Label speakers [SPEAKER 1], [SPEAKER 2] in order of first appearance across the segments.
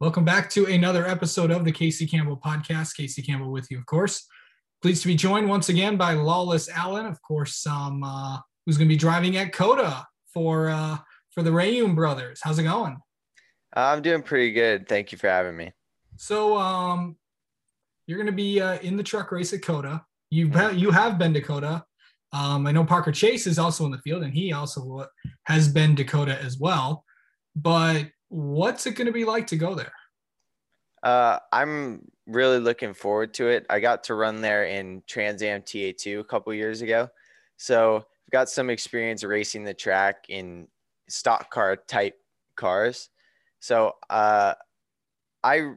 [SPEAKER 1] Welcome back to another episode of the Casey Campbell podcast. Casey Campbell with you, of course. Pleased to be joined once again by Lawless Alan, of course, um, uh, who's going to be driving at COTA for uh, for the Reaume brothers. How's it going?
[SPEAKER 2] I'm doing pretty good. Thank you for having me.
[SPEAKER 1] So, um, you're going to be uh, in the truck race at COTA. You've mm-hmm. you have been to COTA. Um, I know Parker Chase is also in the field, and he also has been to COTA as well. But what's it going to be like to go there?
[SPEAKER 2] Uh, I'm really looking forward to it. I got to run there in Trans Am TA2 a couple years ago. So I've got some experience racing the track in stock car type cars. So uh, I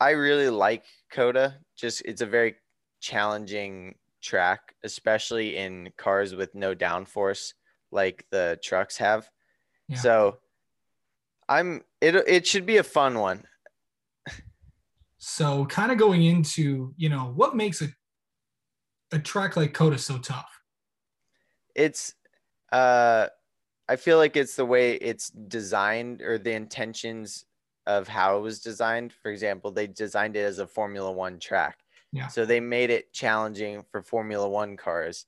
[SPEAKER 2] I really like COTA. Just it's a very challenging track, especially in cars with no downforce like the trucks have. Yeah. So I'm it it should be a fun one.
[SPEAKER 1] So kind of going into, you know, what makes a a track like COTA so tough?
[SPEAKER 2] It's uh I feel like it's the way it's designed or the intentions of how it was designed. For example, they designed it as a Formula 1 track. Yeah. So they made it challenging for Formula 1 cars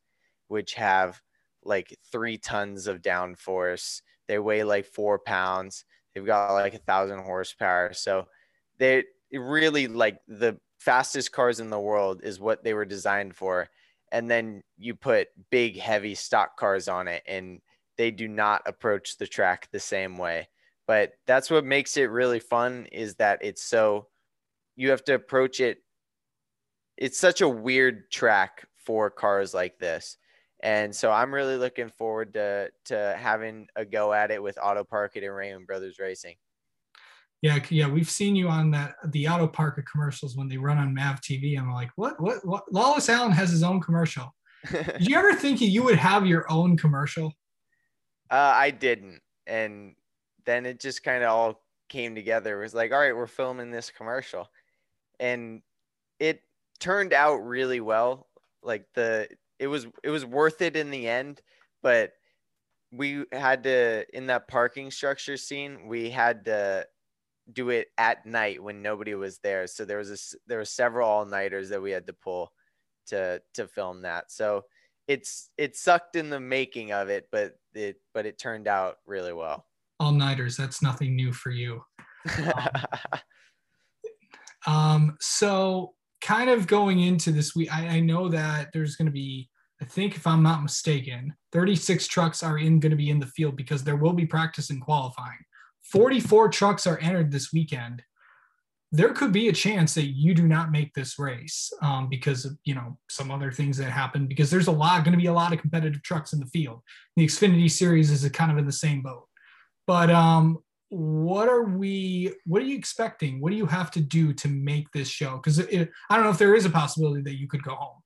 [SPEAKER 2] which have like 3 tons of downforce. They weigh like 4 pounds They've got like a thousand horsepower. So they really like the fastest cars in the world is what they were designed for. And then you put big, heavy stock cars on it, and they do not approach the track the same way. But that's what makes it really fun is that it's so you have to approach it. It's such a weird track for cars like this and so I'm really looking forward to to having a go at it with Auto Park It and Reaume Brothers Racing.
[SPEAKER 1] Yeah, yeah, we've seen you on that the Auto Park commercials when they run on Mav TV. I'm like, what, what, what? Lawless Alan has his own commercial. Did you ever think you would have your own commercial?
[SPEAKER 2] Uh, I didn't, and then it just kind of all came together. It was like, all right, we're filming this commercial, and it turned out really well. Like the it was it was worth it in the end, but we had to in that parking structure scene, we had to do it at night when nobody was there. So there was a there were several all nighters that we had to pull to to film that. So it's it sucked in the making of it, but it but it turned out really well.
[SPEAKER 1] All nighters, that's nothing new for you. Um, um, so kind of going into this week, I, I know that there's going to be, I think if I'm not mistaken, 36 trucks are in going to be in the field because there will be practice and qualifying. 44 trucks are entered this weekend. There could be a chance that you do not make this race um, because of you know some other things that happen. Because there's a lot going to be a lot of competitive trucks in the field. The Xfinity Series is kind of in the same boat. But um, what are we what are you expecting? What do you have to do to make this show? Because i don't know if there is a possibility that you could go home.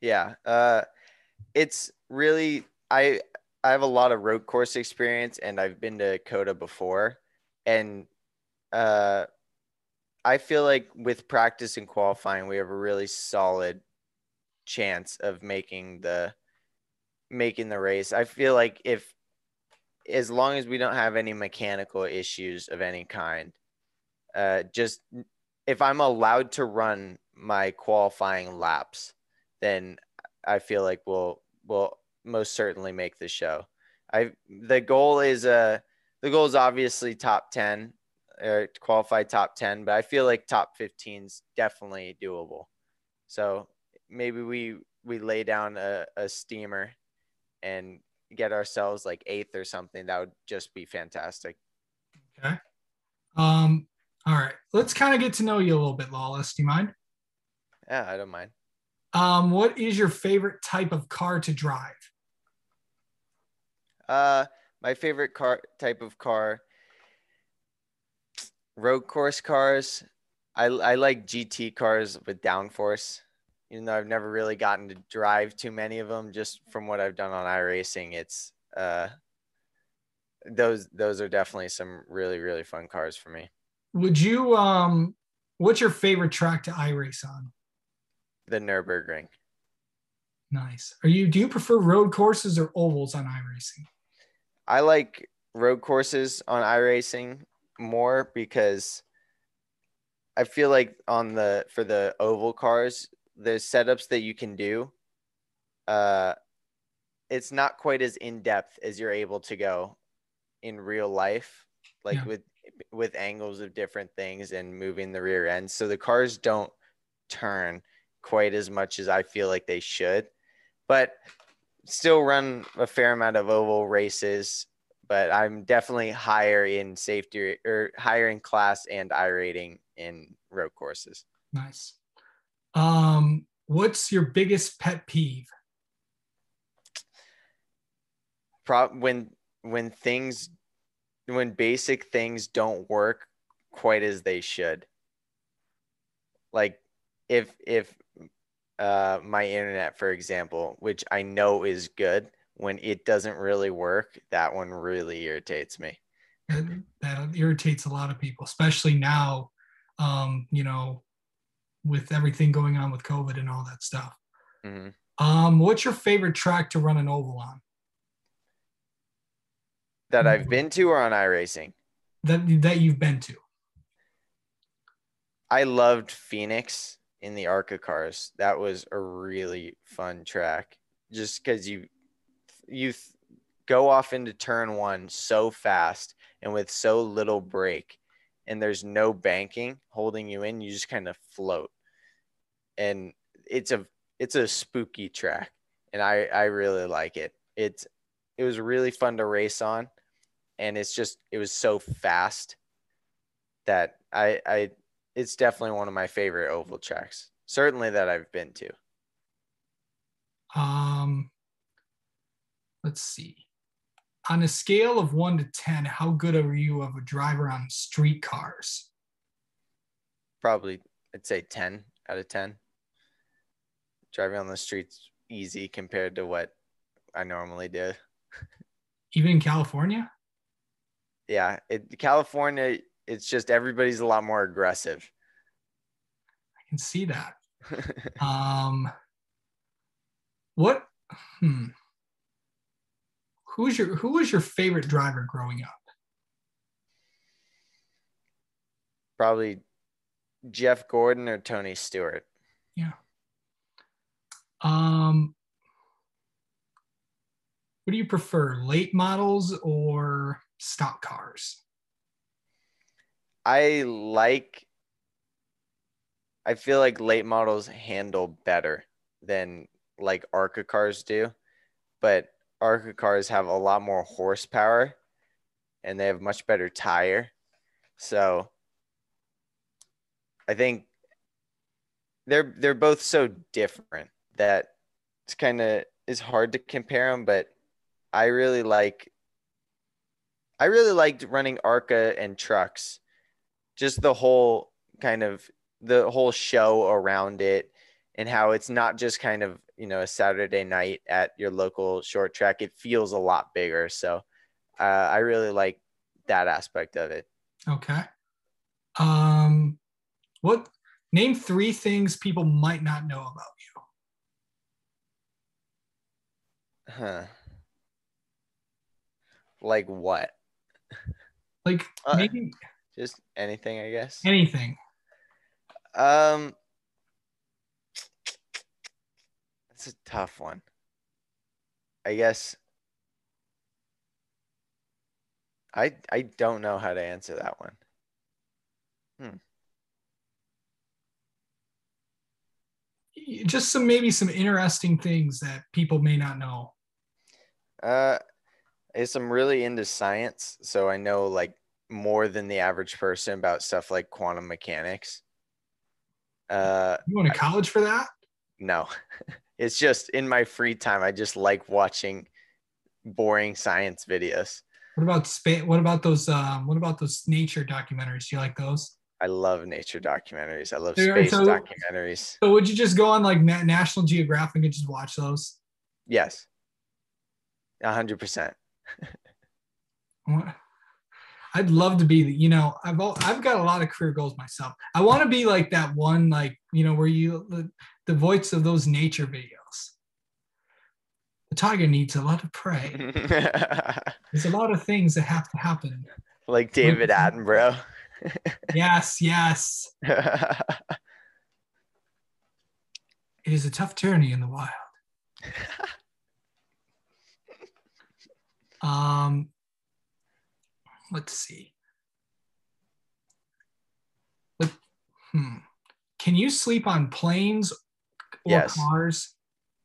[SPEAKER 2] Yeah uh it's really i i have a lot of road course experience and i've been to COTA before. And uh i feel like with practice and qualifying we have a really solid chance of making the making the race. I feel like if as long as we don't have any mechanical issues of any kind, uh, just if I'm allowed to run my qualifying laps, then I feel like we'll we'll most certainly make the show. I the goal is uh the goal is obviously top ten or qualify top ten, but I feel like top 15 is definitely doable. So maybe we we lay down a, a steamer and get ourselves like eighth or something, that would just be fantastic.
[SPEAKER 1] Okay. Um, all right. Let's kind of get to know you a little bit, Lawless. Do you mind?
[SPEAKER 2] Yeah, I don't mind.
[SPEAKER 1] Um, what is your favorite type of car to drive?
[SPEAKER 2] Uh, my favorite car type of car, road course cars. I, I like GT cars with downforce even though I've never really gotten to drive too many of them, just from what I've done on iRacing, it's uh, those those are definitely some really really fun cars for me.
[SPEAKER 1] Would you um, what's your favorite track to iRace on?
[SPEAKER 2] The Nurburgring.
[SPEAKER 1] Nice. Are you do you prefer road courses or ovals on iRacing?
[SPEAKER 2] I like road courses on iRacing more because I feel like on the for the oval cars, the setups that you can do, uh, it's not quite as in depth as you're able to go in real life, like
[SPEAKER 1] Yeah.
[SPEAKER 2] with with angles of different things and moving the rear end. So the cars don't turn quite as much as I feel like they should, but still run a fair amount of oval races. But I'm definitely higher in safety or higher in class and iRating in road courses.
[SPEAKER 1] Nice. Um, what's your biggest pet peeve?
[SPEAKER 2] Pro- when when things when basic things don't work quite as they should like if if uh my internet for example which i know is good when it doesn't really work that one really irritates me
[SPEAKER 1] That, that irritates a lot of people, especially now. Um, you know, with everything going on with COVID and all that stuff.
[SPEAKER 2] Mhm.
[SPEAKER 1] Um, what's your favorite track to run an oval on?
[SPEAKER 2] that i've been to or on iRacing.
[SPEAKER 1] That that you've been to?
[SPEAKER 2] i loved phoenix in the arca cars that was a really fun track just because you you go off into turn one so fast and with so little brake and there's no banking holding you in you just kind of float. And it's a it's a spooky track and i i really like it. It's it was really fun to race on and it's just it was so fast that i i it's definitely one of my favorite oval tracks certainly that i've been to.
[SPEAKER 1] Um, let's see. On a scale of one to ten, how good are you of a driver on street cars?
[SPEAKER 2] probably i'd say 10 out of 10 driving on the streets easy compared to what i normally do
[SPEAKER 1] Even in California?
[SPEAKER 2] yeah it california it's just everybody's a lot more aggressive
[SPEAKER 1] I can see that. Um, what? Hmm. Who's your Who was your favorite driver growing up?
[SPEAKER 2] probably jeff gordon or tony stewart Yeah.
[SPEAKER 1] Um, what do you prefer, late models or stock cars?
[SPEAKER 2] i like i feel like late models handle better than like arca cars do but arca cars have a lot more horsepower and they have much better tire. So i think they're they're both so different that it's kind of is hard to compare them but i really like i really liked running arca and trucks. Just the whole kind of the whole show around it and how it's not just kind of you know a saturday night at your local short track it feels a lot bigger so uh, i really like that aspect of it
[SPEAKER 1] Okay. Um, what? Name three things people might not know about you.
[SPEAKER 2] huh like what
[SPEAKER 1] Like
[SPEAKER 2] Uh,
[SPEAKER 1] maybe
[SPEAKER 2] just anything i guess
[SPEAKER 1] anything.
[SPEAKER 2] um that's a tough one i guess i i don't know how to answer that one
[SPEAKER 1] Just some maybe some interesting things that people may not know.
[SPEAKER 2] Uh, is I'm really into science, so I know like more than the average person about stuff like quantum mechanics. Uh,
[SPEAKER 1] You went to college for that?
[SPEAKER 2] no, it's just in my free time. I just like watching boring science videos.
[SPEAKER 1] What about space? What about those? Um, what about those nature documentaries? Do you like those?
[SPEAKER 2] I love nature documentaries. I love space
[SPEAKER 1] so-
[SPEAKER 2] documentaries.
[SPEAKER 1] So would you just go on like Na- National Geographic and just watch those?
[SPEAKER 2] Yes, a hundred percent.
[SPEAKER 1] I'd love to be you know, I've al- I've got a lot of career goals myself. I want to be like that one, like you know, where you the, the voice of those nature videos. The tiger needs a lot of prey. There's a lot of things that have to happen.
[SPEAKER 2] like David Attenborough.
[SPEAKER 1] yes, yes. it is a tough journey in the wild. um, let's see. Let, hmm. Can you sleep on planes or
[SPEAKER 2] Yes.
[SPEAKER 1] cars?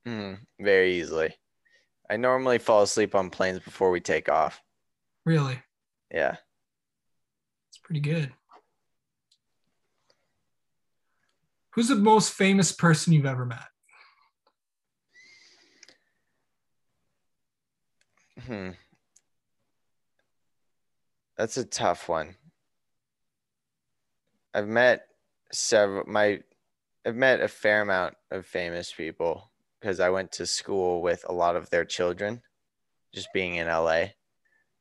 [SPEAKER 2] Mm, very easily. I normally fall asleep on planes before we take off.
[SPEAKER 1] Really?
[SPEAKER 2] Yeah.
[SPEAKER 1] It's pretty good. Who's the most famous person you've ever met?
[SPEAKER 2] Hmm. That's a tough one. I've met several my I've met a fair amount of famous people because I went to school with a lot of their children just being in LA.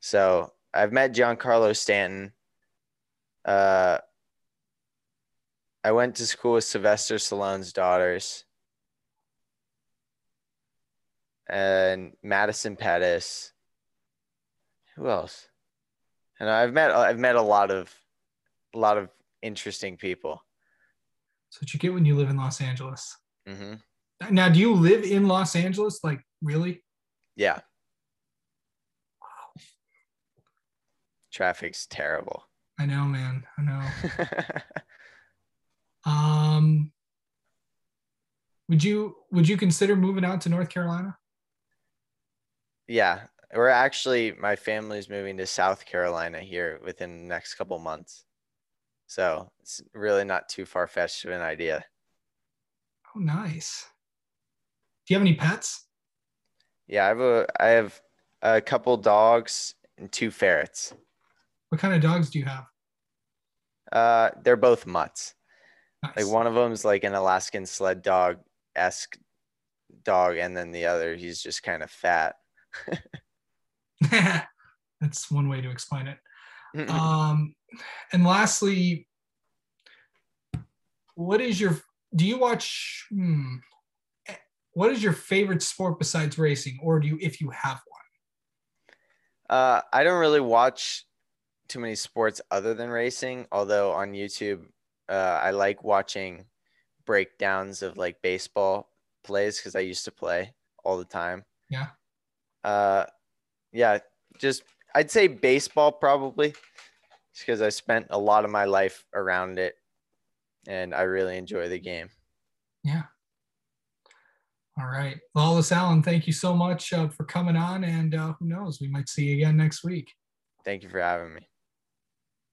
[SPEAKER 2] So, I've met Giancarlo Stanton. Uh I went to school with Sylvester Stallone's daughters. And Madison Pettis. Who else? And I've met I've met a lot of a lot of interesting people.
[SPEAKER 1] That's what you get when you live in Los Angeles.
[SPEAKER 2] hmm
[SPEAKER 1] Now, do you live in Los Angeles? Like, really?
[SPEAKER 2] Yeah. Traffic's terrible.
[SPEAKER 1] I know, man. I know. Um, would you would you consider moving out to North Carolina?
[SPEAKER 2] yeah, we're actually my family's moving to South Carolina here within the next couple months. So it's really not too far fetched of an idea.
[SPEAKER 1] Oh, nice. Do you have any pets?
[SPEAKER 2] Yeah, I have a I have a couple dogs and two ferrets.
[SPEAKER 1] What kind of dogs do you have?
[SPEAKER 2] Uh, they're both mutts.
[SPEAKER 1] Nice.
[SPEAKER 2] Like one of them's like an Alaskan sled dog esque dog, and then the other he's just kind of fat.
[SPEAKER 1] That's one way to explain it. Um, and lastly, what is your? Do you watch? Hmm, what is your favorite sport besides racing, or do you, if you have one?
[SPEAKER 2] Uh, I don't really watch too many sports other than racing. Although on YouTube, uh, I like watching breakdowns of like baseball plays because I used to play all the time.
[SPEAKER 1] Yeah.
[SPEAKER 2] Uh, yeah, just I'd say baseball probably, because I spent a lot of my life around it, and I really enjoy the game.
[SPEAKER 1] Yeah. All right. Lawless Alan, thank you so much uh, for coming on. And uh, who knows, we might see you again next week.
[SPEAKER 2] Thank you for having me.